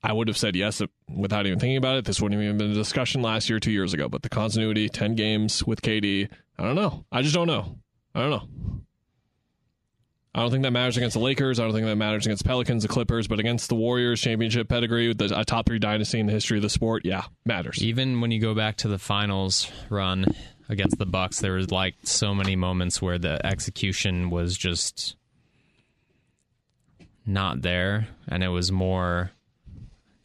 I would have said yes without even thinking about it. This wouldn't have even been a discussion last year, two years ago. But the continuity, 10 games with KD, I don't know. I just don't know. I don't know. I don't think that matters against the Lakers. I don't think that matters against Pelicans, the Clippers, but against the Warriors, championship pedigree, with the, a top three dynasty in the history of the sport, yeah, matters. Even when you go back to the finals run against the Bucks, there was like so many moments where the execution was just not there, and it was more.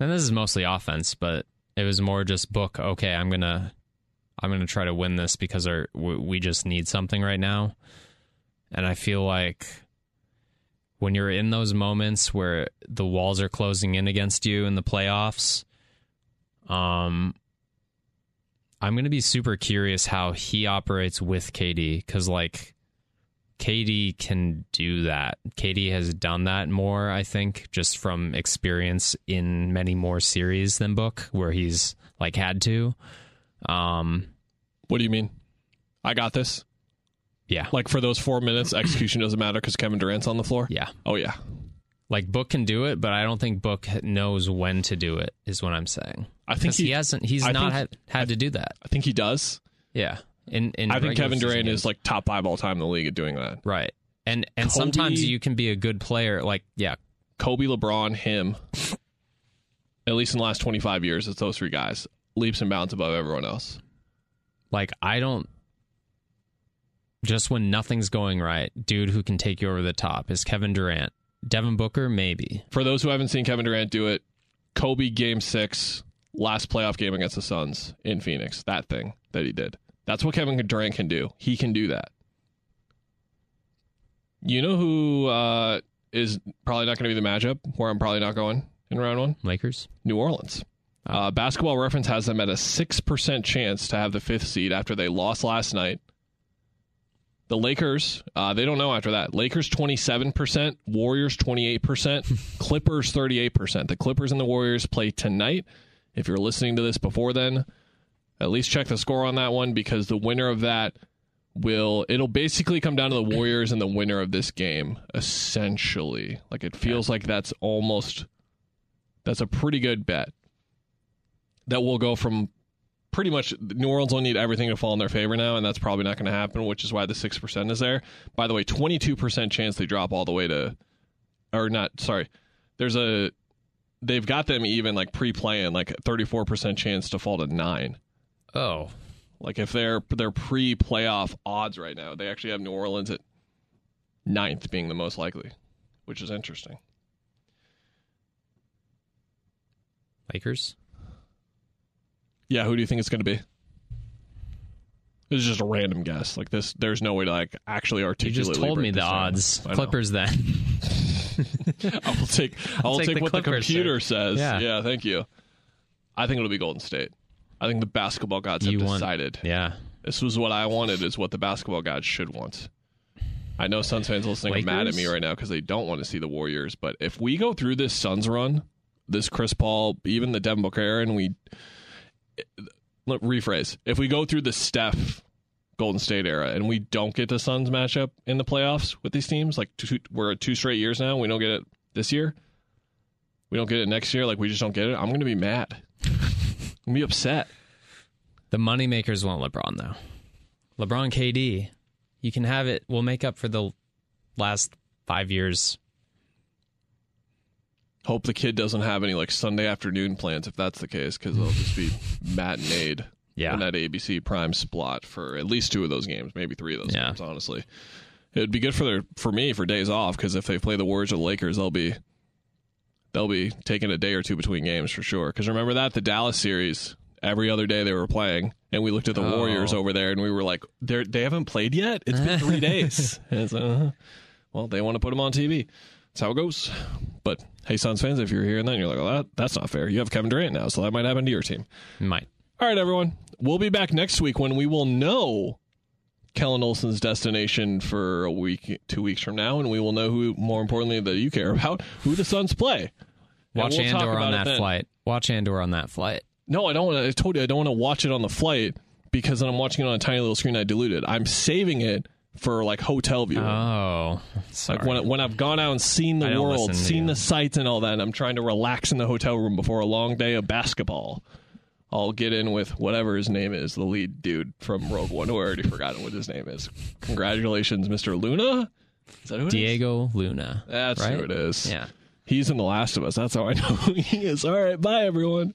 And this is mostly offense, but it was more just book. Okay, I'm gonna, I'm gonna try to win this because our, we just need something right now, and I feel like when you're in those moments where the walls are closing in against you in the playoffs, um, I'm to be super curious how he operates with KD because, like, KD can do that. KD has done that more, I think, just from experience in many more series than Book, where he's like had to. Um, What do you mean? I got this. yeah, Like for those four minutes, execution doesn't matter because Kevin Durant's on the floor. yeah. Oh yeah. Like Book can do it, but I don't think Book knows when to do it. Is what I'm saying. I think he, he- hasn't. He's I not think- had, had to do that. I think he does. Yeah. In, in I think Kevin Durant games. is like top five all time in the league at doing that. right. And and Kobe- sometimes you can be a good player. Like yeah, Kobe, LeBron, him. At least in the last twenty five years, it's those three guys leaps and bounds above everyone else. like I don't just when nothing's going right, dude who can take you over the top is Kevin Durant. Devin Booker, maybe. For those who haven't seen Kevin Durant do it, Kobe game six, last playoff game against the Suns in Phoenix. That thing that he did. That's what Kevin Durant can do. He can do that. You know who uh, is probably not going to be the matchup where I'm probably not going in round one? Lakers. New Orleans. Uh, basketball reference has them at a 6% chance to have the fifth seed after they lost last night. The Lakers, uh, they don't know after that. Lakers 27%, Warriors 28%, Clippers 38%. The Clippers and the Warriors play tonight. If you're listening to this before then, at least check the score on that one because the winner of that will it'll basically come down to the Warriors and the winner of this game essentially. Like it feels like that's almost that's a pretty good bet. That will go from pretty much New Orleans will need everything to fall in their favor now, and that's probably not going to happen, which is why the six percent is there. By the way, twenty two percent chance they drop all the way to, or not. Sorry, there's a they've got them even like pre playing like thirty four percent chance to fall to nine. Oh, Like if they're they're pre playoff odds right now, they actually have New Orleans at ninth being the most likely, which is interesting. Lakers. Yeah, who do you think it's going to be? This is just a random guess. Like this, there's no way to like actually articulate. You just told me the odds. Clippers then. I will take. I will take take, the what Clippers, the computer sir. says. Yeah. yeah, thank you. I think it'll be Golden State. I think the basketball gods have You want- decided. yeah. This was what I wanted. Is what the basketball gods should want. I know Suns fans listening are mad at me right now because they don't want to see the Warriors. But if we go through this Suns run, this Chris Paul, even the Devin Booker era, and we let rephrase, if we go through the Steph Golden State era and we don't get the Suns matchup in the playoffs with these teams, like two, we're at two straight years now, we don't get it this year, we don't get it next year, like we just don't get it. I'm going to be mad. I'm be upset. The moneymakers want LeBron though. LeBron KD. You can have it. We'll make up for the last five years. Hope the kid doesn't have any like Sunday afternoon plans if that's the case, because they'll just be matineed Yeah. in that ABC Prime spot for at least two of those games, maybe three of those Yeah. games. Honestly, it'd be good for their for me for days off because if they play the Warriors or the Lakers, they'll be they'll be taking a day or two between games for sure. Because remember that the Dallas series, every other day they were playing, and we looked at the Oh. Warriors over there, and we were like, they they haven't played yet. It's been three days. And it's, uh, well, they want to put them on TV. That's how it goes. But hey, Suns fans, if you're hearing that, you're like, well, that, that's not fair. You have Kevin Durant now, so that might happen to your team. Might. All right, everyone. We'll be back next week when we will know Kellan Olson's destination for a week, two weeks from now, and we will know who, more importantly, that you care about, who the Suns play. And Watch we'll Andor on that flight. Watch Andor on that flight. No, I don't want to. I told you I don't want to watch it on the flight because then I'm watching it on a tiny little screen I diluted. I'm saving it for like hotel viewing. Oh, sorry. Like when, when I've gone out and seen the world, seen you. the sights and all that, and I'm trying to relax in the hotel room before a long day of basketball. I'll get in with whatever his name is, the lead dude from Rogue One, who I already forgotten what his name is. Congratulations, Mr. Luna. Is that who it is? Diego Luna. That's right? who it is. Yeah. He's in The Last of Us. That's how I know who he is. All right, bye, everyone.